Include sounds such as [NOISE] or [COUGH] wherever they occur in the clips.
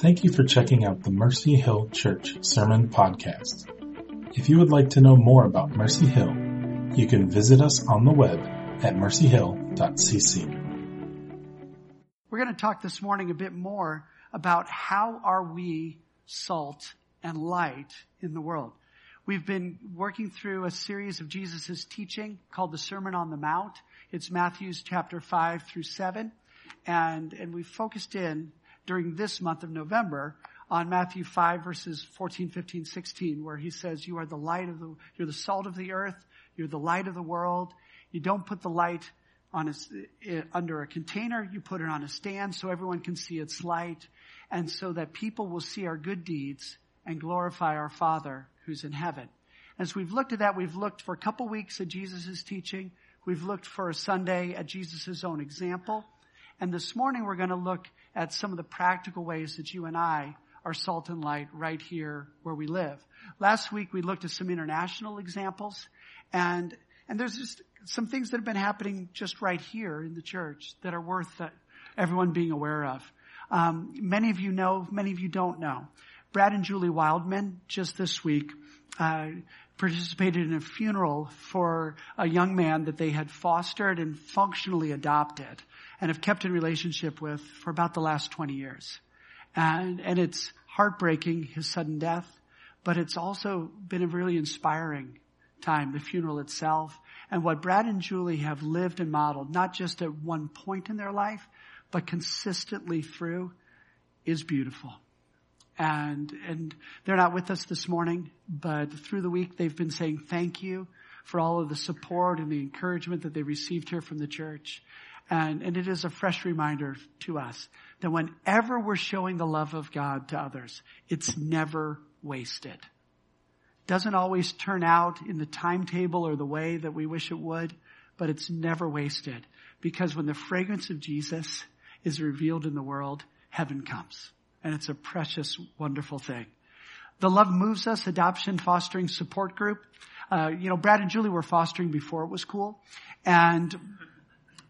Thank you for checking out the Mercy Hill Church Sermon Podcast. If you would like to know more about Mercy Hill, you can visit us on the web at mercyhill.cc. We're going to talk this morning a bit more about how are we salt and light in the world. We've been working through a series of Jesus' teaching called the Sermon on the Mount. It's Matthew's chapter 5 through 7. And, and we focused in during this month of November on Matthew 5 verses 14, 15, 16, where he says, you are the light of the, you're the salt of the earth, you're the light of the world. You don't put the light on a, under a container, you put it on a stand so everyone can see its light and so that people will see our good deeds and glorify our Father who's in heaven. As we've looked at that, we've looked for a couple weeks at Jesus' teaching. We've looked for a Sunday at Jesus' own example. And this morning we're going to look at some of the practical ways that you and I are salt and light right here where we live. Last week we looked at some international examples and, and there's just some things that have been happening just right here in the church that are worth everyone being aware of. Um, many of you know, many of you don't know. Brad and Julie Wildman just this week uh, participated in a funeral for a young man that they had fostered and functionally adopted and have kept in relationship with for about the last 20 years. And, and it's heartbreaking, his sudden death, but it's also been a really inspiring time, the funeral itself, and what Brad and Julie have lived and modeled, not just at one point in their life, but consistently through, is beautiful. And, and they're not with us this morning, but through the week they've been saying thank you for all of the support and the encouragement that they received here from the church. And, and it is a fresh reminder to us that whenever we're showing the love of God to others, it's never wasted. Doesn't always turn out in the timetable or the way that we wish it would, but it's never wasted. Because when the fragrance of Jesus is revealed in the world, heaven comes. And it's a precious, wonderful thing. The Love Moves Us Adoption Fostering Support Group. Uh, you know, Brad and Julie were fostering before it was cool. And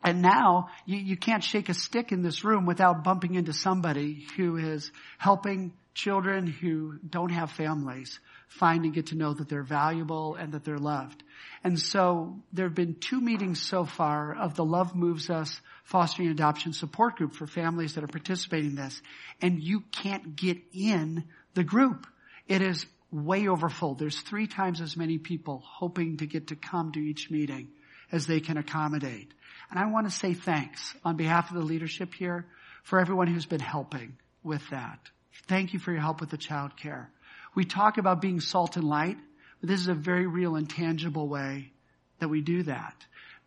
and now you, you can't shake a stick in this room without bumping into somebody who is helping children who don't have families find and get to know that they're valuable and that they're loved. And so there have been two meetings so far of the Love Moves Us Fostering Adoption Support Group for families that are participating in this. And you can't get in the group. It is way overfull. There's three times as many people hoping to get to come to each meeting as they can accommodate. And I want to say thanks on behalf of the leadership here for everyone who's been helping with that. Thank you for your help with the child care. We talk about being salt and light, but this is a very real and tangible way that we do that.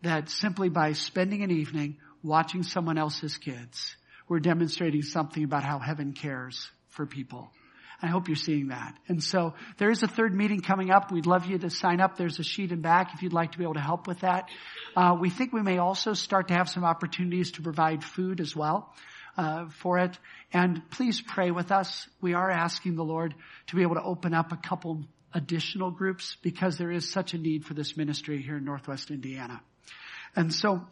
That simply by spending an evening watching someone else's kids, we're demonstrating something about how heaven cares for people. I hope you're seeing that. And so there is a third meeting coming up. We'd love you to sign up. There's a sheet in back if you'd like to be able to help with that. Uh, we think we may also start to have some opportunities to provide food as well. Uh, for it. And please pray with us. We are asking the Lord to be able to open up a couple additional groups because there is such a need for this ministry here in Northwest Indiana. And so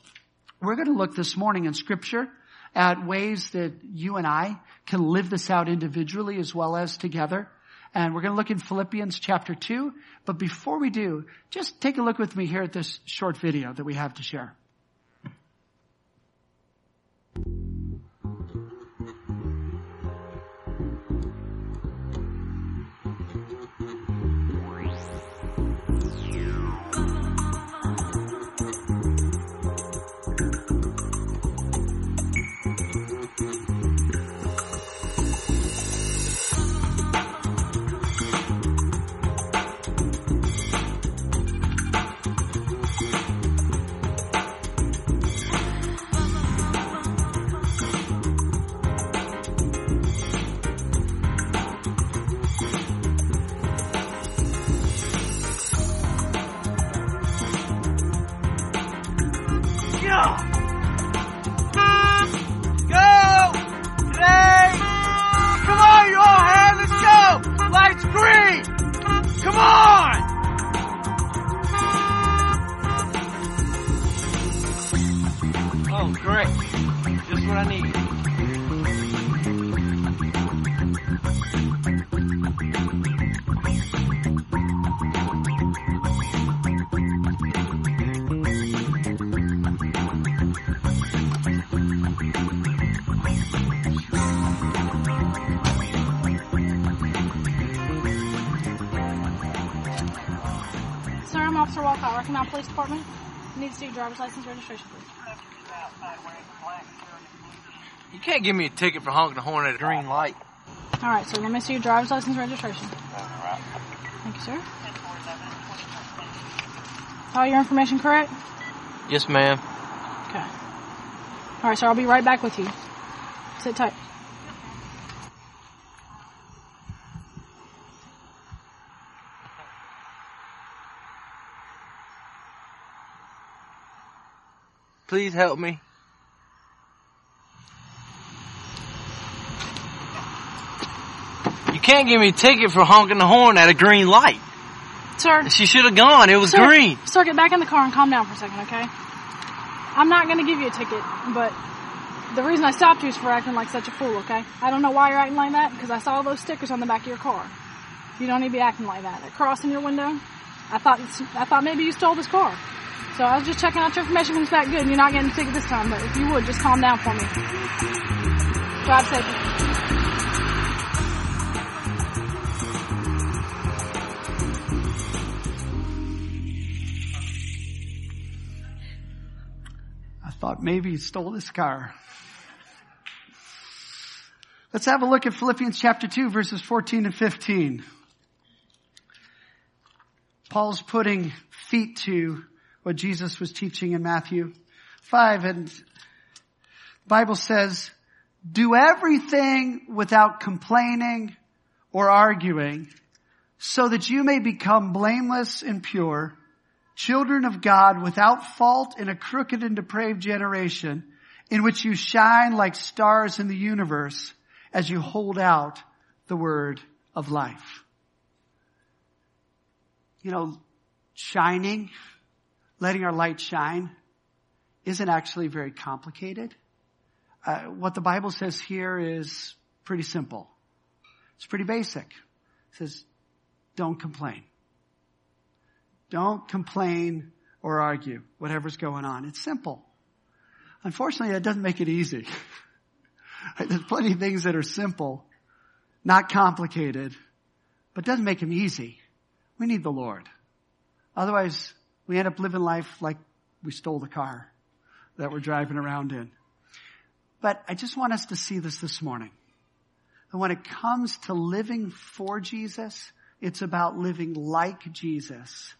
we're going to look this morning in scripture at ways that you and I can live this out individually as well as together. And we're going to look in Philippians chapter 2. But before we do, just take a look with me here at this short video that we have to share. Officer Walcott, Rocky Mount Police Department. Need to see your driver's license registration, please. You can't give me a ticket for honking the horn at a green light. All right, so Let me see your driver's license registration. Thank you, sir. All your information correct? Yes, ma'am. Okay. All right, sir. I'll be right back with you. Sit tight. Please help me. You can't give me a ticket for honking the horn at a green light. Sir, She should have gone. It was sir, green. Sir, get back in the car and calm down for a second, okay? I'm not going to give you a ticket, but the reason I stopped you is for acting like such a fool, okay? I don't know why you're acting like that because I saw those stickers on the back of your car. You don't need to be acting like that. That cross in your window, I thought I thought maybe you stole this car. So I was just checking out your information comes back good. and You're not getting sick this time, but if you would, just calm down for me. Drive safely. I thought maybe he stole this car. Let's have a look at Philippians chapter 2 verses 14 and 15. Paul's putting feet to what Jesus was teaching in Matthew 5 and the Bible says, do everything without complaining or arguing so that you may become blameless and pure, children of God without fault in a crooked and depraved generation in which you shine like stars in the universe as you hold out the word of life. You know, shining, letting our light shine isn't actually very complicated. Uh, what the Bible says here is pretty simple. It's pretty basic. It says, don't complain. Don't complain or argue whatever's going on. It's simple. Unfortunately, that doesn't make it easy. [LAUGHS] There's plenty of things that are simple, not complicated, but doesn't make them easy. We need the Lord. Otherwise, we end up living life like we stole the car that we're driving around in. But I just want us to see this this morning. And when it comes to living for Jesus, it's about living like Jesus.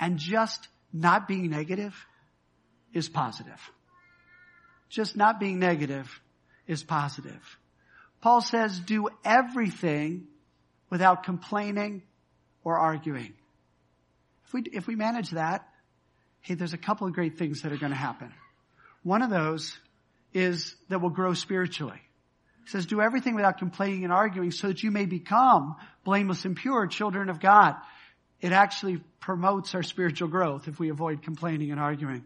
And just not being negative is positive. Just not being negative is positive. Paul says, do everything without complaining or arguing. If we, if we manage that, hey, there's a couple of great things that are going to happen. One of those is that we'll grow spiritually. He says, do everything without complaining and arguing so that you may become blameless and pure children of God. It actually promotes our spiritual growth if we avoid complaining and arguing.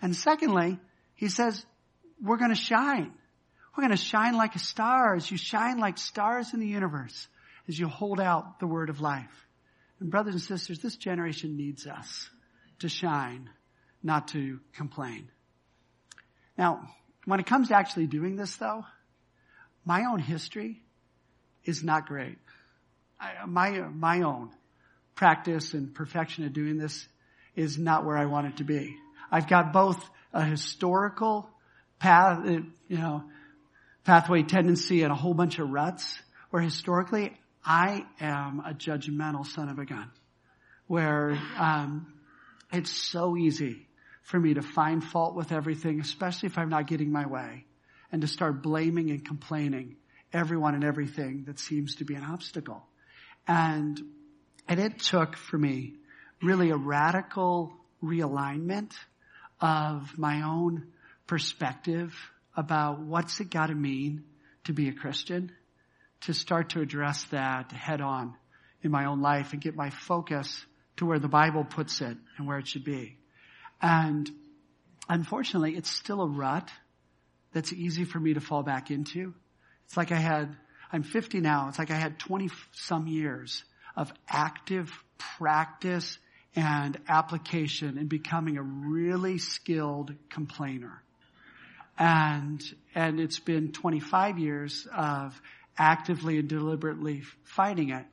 And secondly, he says, we're going to shine. We're going to shine like a star as you shine like stars in the universe as you hold out the word of life. And brothers and sisters, this generation needs us to shine, not to complain. Now, when it comes to actually doing this though, my own history is not great. I, my, my own practice and perfection of doing this is not where I want it to be. I've got both a historical path, you know, pathway tendency and a whole bunch of ruts where historically I am a judgmental son of a gun where, um, it's so easy for me to find fault with everything, especially if I'm not getting my way and to start blaming and complaining everyone and everything that seems to be an obstacle. And, and it took for me really a radical realignment of my own perspective about what's it got to mean to be a Christian, to start to address that head on in my own life and get my focus to where the Bible puts it and where it should be. And unfortunately, it's still a rut that's easy for me to fall back into. It's like I had, I'm 50 now, it's like I had 20 some years of active practice and application in becoming a really skilled complainer. And, and it's been 25 years of actively and deliberately fighting it,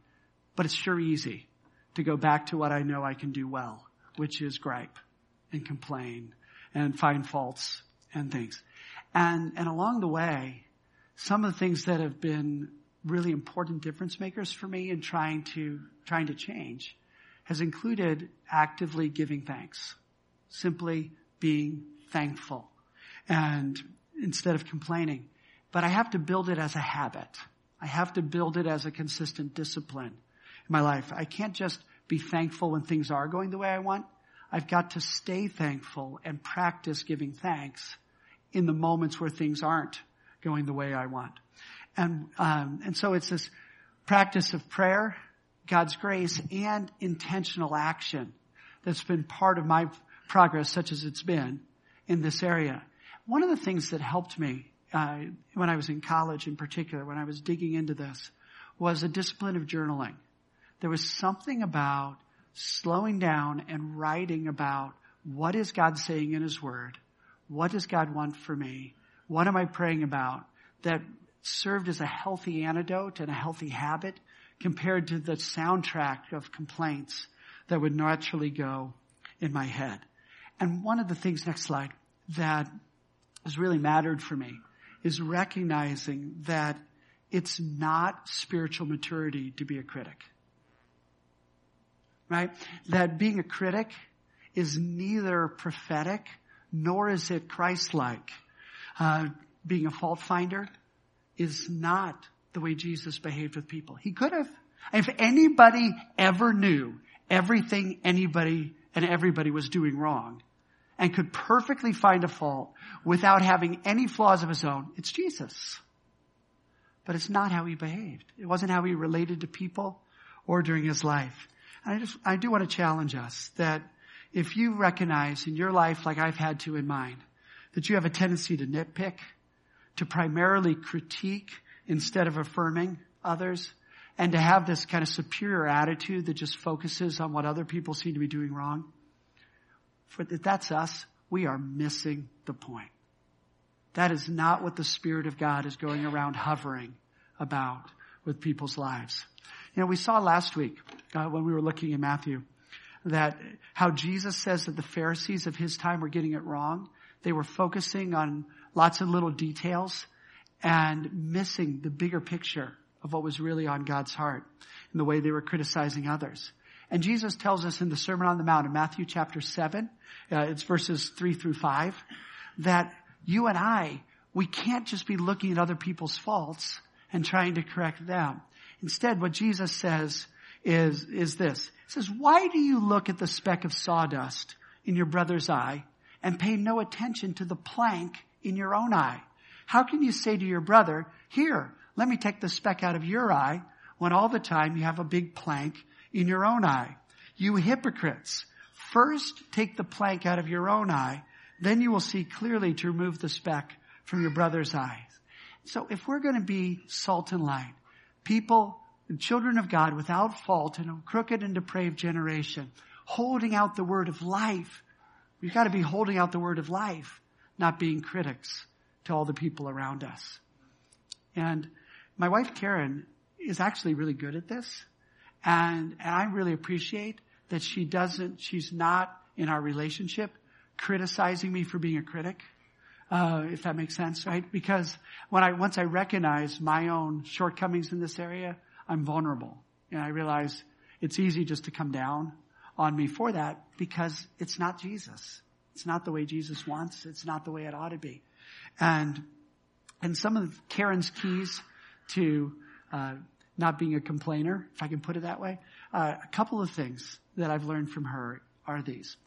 but it's sure easy to go back to what I know I can do well which is gripe and complain and find faults and things. And, and along the way, some of the things that have been really important difference makers for me in trying to, trying to change has included actively giving thanks. Simply being thankful. And instead of complaining. But I have to build it as a habit. I have to build it as a consistent discipline in my life. I can't just be thankful when things are going the way I want. I've got to stay thankful and practice giving thanks in the moments where things aren't going the way I want. And, um, and so it's this practice of prayer, God's grace, and intentional action that's been part of my progress, such as it's been in this area. One of the things that helped me uh, when I was in college, in particular, when I was digging into this, was a discipline of journaling. There was something about slowing down and writing about what is God saying in His Word, what does God want for me, what am I praying about, that served as a healthy antidote and a healthy habit compared to the soundtrack of complaints that would naturally go in my head. And one of the things, next slide, that has really mattered for me is recognizing that it's not spiritual maturity to be a critic. Right? That being a critic is neither prophetic nor is it Christ-like. Uh, being a fault finder is not the way Jesus behaved with people. He could have. If anybody ever knew everything anybody and everybody was doing wrong and could perfectly find a fault without having any flaws of his own, it's Jesus. But it's not how he behaved. It wasn't how he related to people or during his life. And I just, I do want to challenge us that if you recognize in your life, like I've had to in mine, that you have a tendency to nitpick, to primarily critique instead of affirming others, and to have this kind of superior attitude that just focuses on what other people seem to be doing wrong, for that's us, we are missing the point. That is not what the Spirit of God is going around hovering about with people's lives. You know, we saw last week uh, when we were looking in Matthew that how Jesus says that the Pharisees of his time were getting it wrong. They were focusing on lots of little details and missing the bigger picture of what was really on God's heart in the way they were criticizing others. And Jesus tells us in the Sermon on the Mount in Matthew chapter 7, uh, it's verses 3 through 5, that you and I, we can't just be looking at other people's faults and trying to correct them. Instead, what Jesus says is, is this. He says, why do you look at the speck of sawdust in your brother's eye and pay no attention to the plank in your own eye? How can you say to your brother, here, let me take the speck out of your eye when all the time you have a big plank in your own eye? You hypocrites, first take the plank out of your own eye, then you will see clearly to remove the speck from your brother's eye. So if we're going to be salt and light, people children of God without fault in a crooked and depraved generation, holding out the word of life, we've got to be holding out the word of life, not being critics to all the people around us. And my wife Karen is actually really good at this. And, and I really appreciate that she doesn't, she's not in our relationship criticizing me for being a critic. Uh, if that makes sense, right? Because when I, once I recognize my own shortcomings in this area, I'm vulnerable. And I realize it's easy just to come down on me for that because it's not Jesus. It's not the way Jesus wants. It's not the way it ought to be. And, and some of Karen's keys to, uh, not being a complainer, if I can put it that way, uh, a couple of things that I've learned from her are these.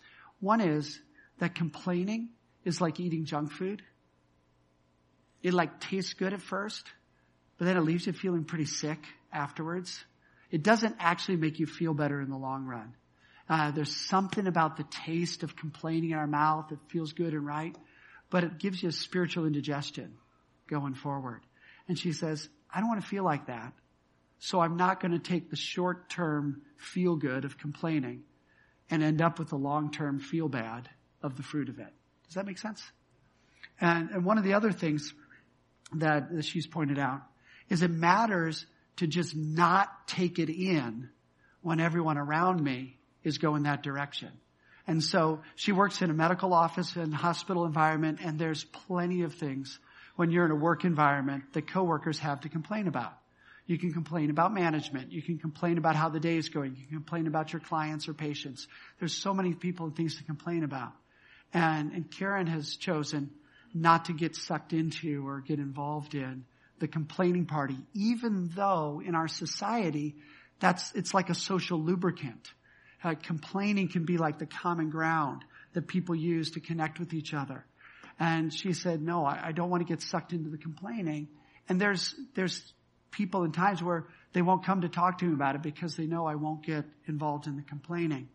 One is that complaining is like eating junk food. It like tastes good at first, but then it leaves you feeling pretty sick afterwards. It doesn't actually make you feel better in the long run. Uh, there's something about the taste of complaining in our mouth that feels good and right, but it gives you a spiritual indigestion going forward. And she says, I don't want to feel like that. So I'm not going to take the short term feel good of complaining and end up with the long term feel bad of the fruit of it. Does that make sense? And, and one of the other things that, that she's pointed out is it matters to just not take it in when everyone around me is going that direction. And so she works in a medical office and hospital environment and there's plenty of things when you're in a work environment that coworkers have to complain about. You can complain about management. You can complain about how the day is going. You can complain about your clients or patients. There's so many people and things to complain about. And, and Karen has chosen not to get sucked into or get involved in the complaining party, even though in our society, that's, it's like a social lubricant. Uh, complaining can be like the common ground that people use to connect with each other. And she said, no, I, I don't want to get sucked into the complaining. And there's, there's people in times where they won't come to talk to me about it because they know I won't get involved in the complaining.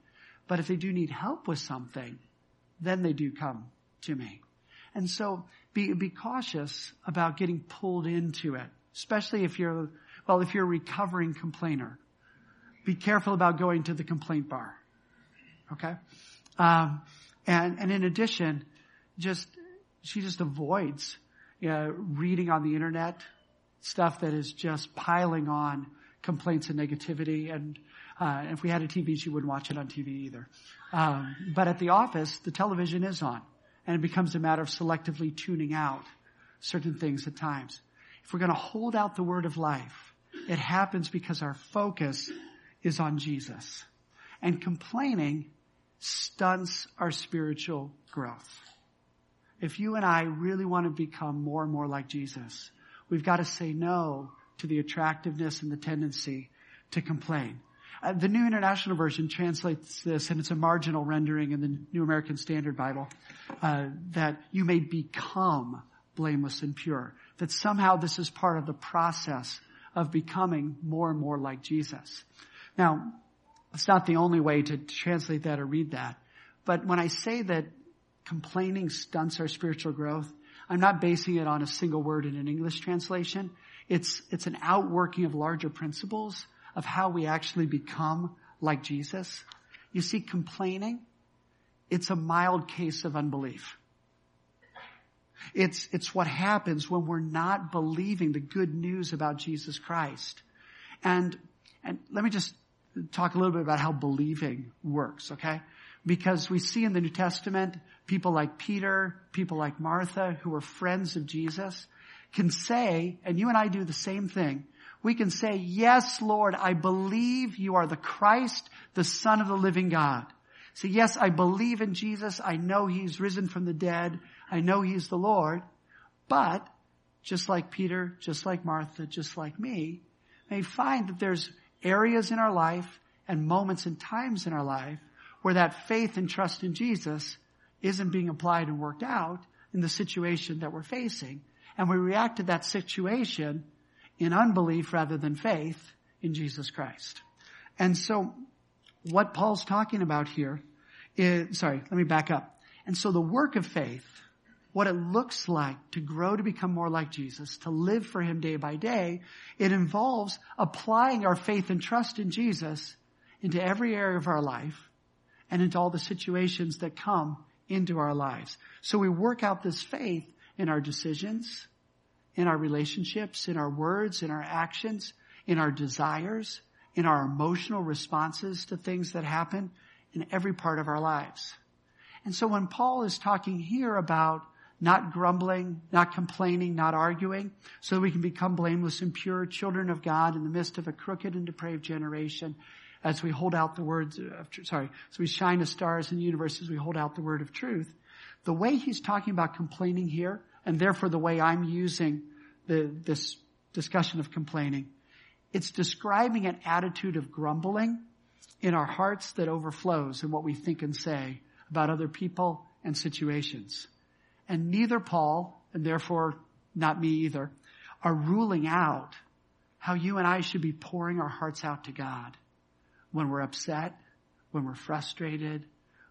But if they do need help with something, then they do come to me. And so be, be cautious about getting pulled into it, especially if you're, well, if you're a recovering complainer be careful about going to the complaint bar. Okay? Um, and, and in addition, just, she just avoids you know, reading on the internet stuff that is just piling on complaints and negativity. And uh, if we had a TV, she wouldn't watch it on TV either. Um, but at the office, the television is on, and it becomes a matter of selectively tuning out certain things at times. If we're going to hold out the word of life, it happens because our focus is on Jesus. And complaining stunts our spiritual growth. If you and I really want to become more and more like Jesus, we've got to say no to the attractiveness and the tendency to complain. Uh, the New International Version translates this, and it's a marginal rendering in the New American Standard Bible, uh, that you may become blameless and pure. That somehow this is part of the process of becoming more and more like Jesus. Now, it's not the only way to translate that or read that. But when I say that complaining stunts our spiritual growth, I'm not basing it on a single word in an English translation. It's, it's an outworking of larger principles of how we actually become like Jesus. You see, complaining, it's a mild case of unbelief. It's, it's what happens when we're not believing the good news about Jesus Christ. And, and let me just talk a little bit about how believing works, okay? Because we see in the New Testament, people like Peter, people like Martha, who were friends of Jesus, can say, and you and I do the same thing, we can say, yes, Lord, I believe you are the Christ, the Son of the living God. Say, yes, I believe in Jesus. I know he's risen from the dead. I know he's the Lord. But, just like Peter, just like Martha, just like me, may find that there's areas in our life and moments and times in our life where that faith and trust in Jesus isn't being applied and worked out in the situation that we're facing. And we react to that situation in unbelief rather than faith in Jesus Christ. And so what Paul's talking about here is, sorry, let me back up. And so the work of faith what it looks like to grow to become more like Jesus, to live for Him day by day, it involves applying our faith and trust in Jesus into every area of our life and into all the situations that come into our lives. So we work out this faith in our decisions, in our relationships, in our words, in our actions, in our desires, in our emotional responses to things that happen in every part of our lives. And so when Paul is talking here about not grumbling, not complaining, not arguing, so we can become blameless and pure children of God in the midst of a crooked and depraved generation as we hold out the words of. Sorry, so we shine as stars in the universe as we hold out the word of truth. The way he's talking about complaining here, and therefore the way I'm using the, this discussion of complaining, it's describing an attitude of grumbling in our hearts that overflows in what we think and say about other people and situations. And neither Paul, and therefore not me either, are ruling out how you and I should be pouring our hearts out to God when we're upset, when we're frustrated,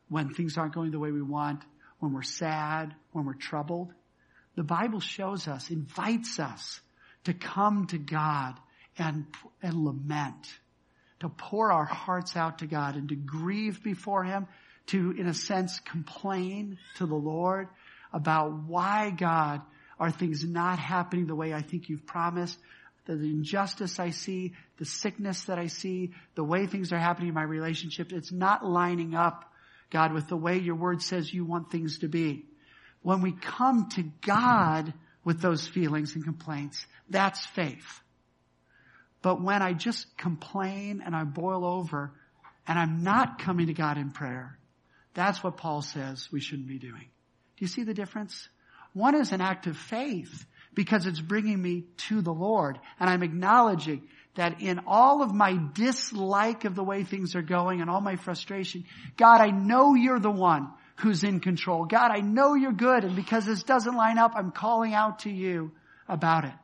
when things aren't going the way we want, when we're sad, when we're troubled. The Bible shows us, invites us to come to God and, and lament, to pour our hearts out to God and to grieve before Him, to, in a sense, complain to the Lord, about why God are things not happening the way I think you've promised, the injustice I see, the sickness that I see, the way things are happening in my relationship, it's not lining up God, with the way your word says you want things to be. When we come to God with those feelings and complaints, that's faith. But when I just complain and I boil over and I'm not coming to God in prayer, that's what Paul says we shouldn't be doing. Do you see the difference? One is an act of faith because it's bringing me to the Lord and I'm acknowledging that in all of my dislike of the way things are going and all my frustration, God, I know you're the one who's in control. God, I know you're good and because this doesn't line up, I'm calling out to you about it.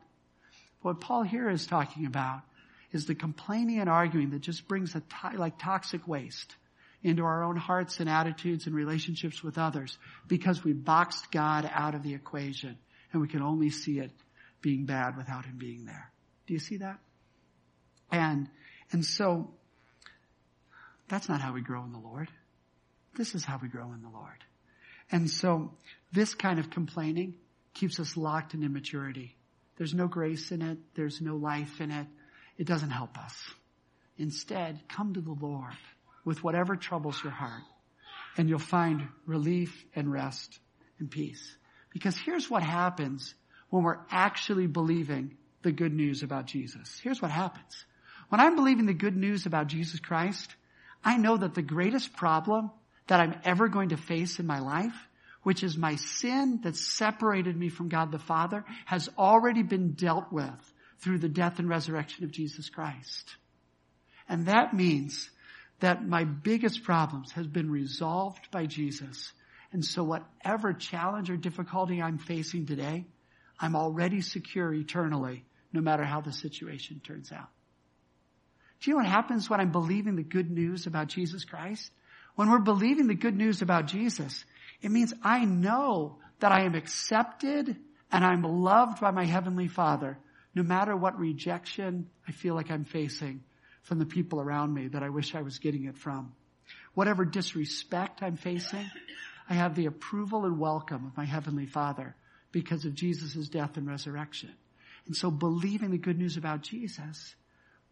What Paul here is talking about is the complaining and arguing that just brings a to- like toxic waste into our own hearts and attitudes and relationships with others because we boxed God out of the equation and we can only see it being bad without him being there. Do you see that? And, and so that's not how we grow in the Lord. This is how we grow in the Lord. And so this kind of complaining keeps us locked in immaturity. There's no grace in it. There's no life in it. It doesn't help us. Instead, come to the Lord with whatever troubles your heart and you'll find relief and rest and peace. Because here's what happens when we're actually believing the good news about Jesus. Here's what happens. When I'm believing the good news about Jesus Christ, I know that the greatest problem that I'm ever going to face in my life, which is my sin that separated me from God the Father, has already been dealt with through the death and resurrection of Jesus Christ. And that means that my biggest problems has been resolved by Jesus. And so whatever challenge or difficulty I'm facing today, I'm already secure eternally, no matter how the situation turns out. Do you know what happens when I'm believing the good news about Jesus Christ? When we're believing the good news about Jesus, it means I know that I am accepted and I'm loved by my Heavenly Father, no matter what rejection I feel like I'm facing from the people around me that I wish I was getting it from. Whatever disrespect I'm facing, I have the approval and welcome of my Heavenly Father because of Jesus' death and resurrection. And so believing the good news about Jesus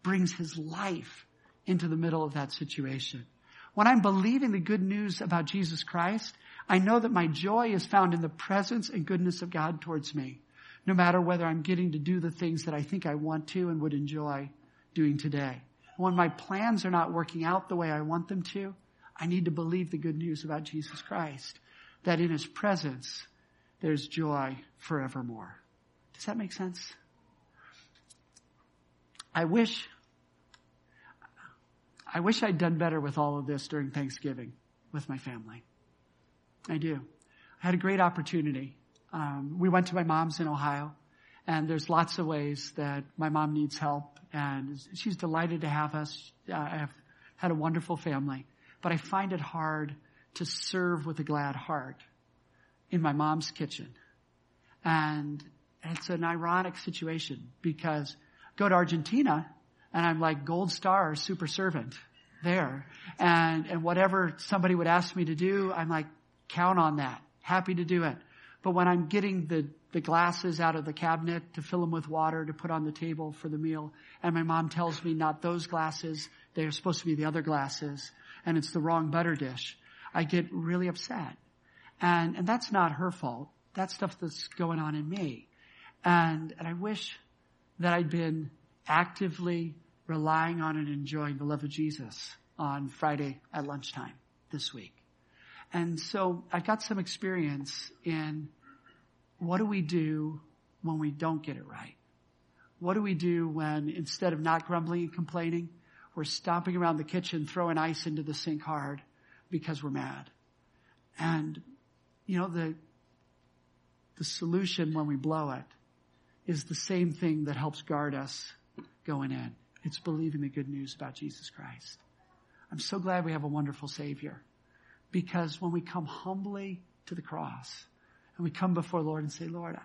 brings His life into the middle of that situation. When I'm believing the good news about Jesus Christ, I know that my joy is found in the presence and goodness of God towards me, no matter whether I'm getting to do the things that I think I want to and would enjoy doing today. When my plans are not working out the way I want them to, I need to believe the good news about Jesus Christ, that in His presence, there's joy forevermore. Does that make sense? I wish, I wish I'd done better with all of this during Thanksgiving with my family. I do. I had a great opportunity. Um, we went to my mom's in Ohio, and there's lots of ways that my mom needs help, and she's delighted to have us. Uh, I've had a wonderful family, but I find it hard to serve with a glad heart in my mom's kitchen. And it's an ironic situation because go to Argentina and I'm like gold star super servant there. And, and whatever somebody would ask me to do, I'm like, count on that. Happy to do it. But when I'm getting the, the glasses out of the cabinet to fill them with water to put on the table for the meal, and my mom tells me not those glasses, they're supposed to be the other glasses, and it's the wrong butter dish, I get really upset. And, and that's not her fault. That's stuff that's going on in me. And, and I wish that I'd been actively relying on and enjoying the love of Jesus on Friday at lunchtime this week. And so I've got some experience in what do we do when we don't get it right? What do we do when instead of not grumbling and complaining, we're stomping around the kitchen throwing ice into the sink hard because we're mad? And, you know, the, the solution when we blow it is the same thing that helps guard us going in. It's believing the good news about Jesus Christ. I'm so glad we have a wonderful Savior because when we come humbly to the cross and we come before Lord and say, Lord,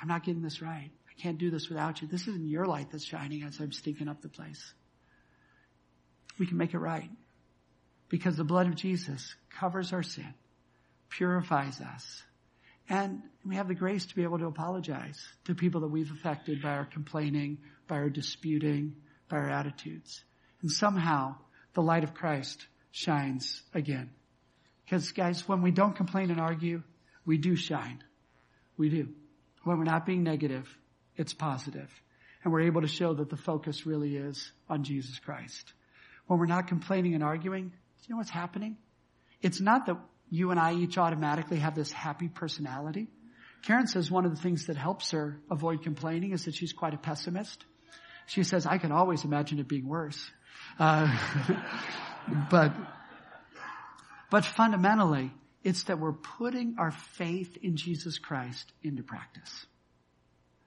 I'm not getting this right. I can't do this without you. This isn't your light that's shining as I'm stinking up the place. We can make it right because the blood of Jesus covers our sin, purifies us, and we have the grace to be able to apologize to people that we've affected by our complaining, by our disputing, by our attitudes. And somehow the light of Christ shines again. Because guys, when we don't complain and argue, we do shine. We do. When we're not being negative, it's positive. And we're able to show that the focus really is on Jesus Christ. When we're not complaining and arguing, do you know what's happening? It's not that you and I each automatically have this happy personality. Karen says one of the things that helps her avoid complaining is that she's quite a pessimist. She says, I can always imagine it being worse. Uh, [LAUGHS] but, but fundamentally, it's that we're putting our faith in Jesus Christ into practice.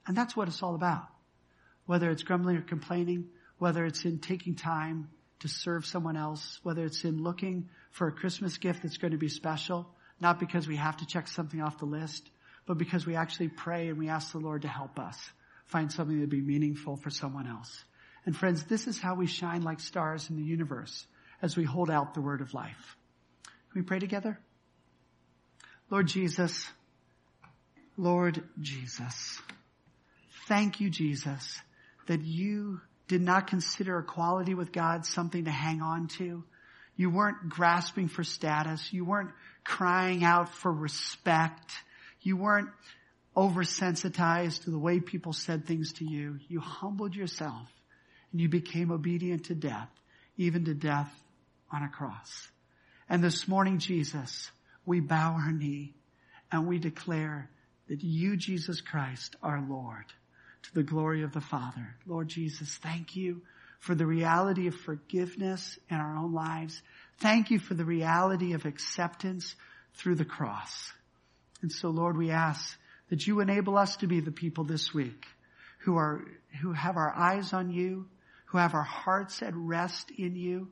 And that's what it's all about. Whether it's grumbling or complaining, whether it's in taking time to serve someone else, whether it's in looking for a Christmas gift that's going to be special, not because we have to check something off the list, but because we actually pray and we ask the Lord to help us find something that'd be meaningful for someone else. And friends, this is how we shine like stars in the universe as we hold out the word of life. Can we pray together? Lord Jesus, Lord Jesus, thank you, Jesus, that you did not consider equality with God something to hang on to. You weren't grasping for status. You weren't crying out for respect. You weren't oversensitized to the way people said things to you. You humbled yourself and you became obedient to death, even to death on a cross. And this morning, Jesus, we bow our knee and we declare that you, Jesus Christ, are Lord to the glory of the Father. Lord Jesus, thank you for the reality of forgiveness in our own lives. Thank you for the reality of acceptance through the cross. And so Lord, we ask that you enable us to be the people this week who are, who have our eyes on you, who have our hearts at rest in you,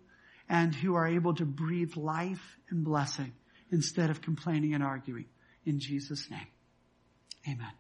and who are able to breathe life and blessing instead of complaining and arguing. In Jesus' name. Amen.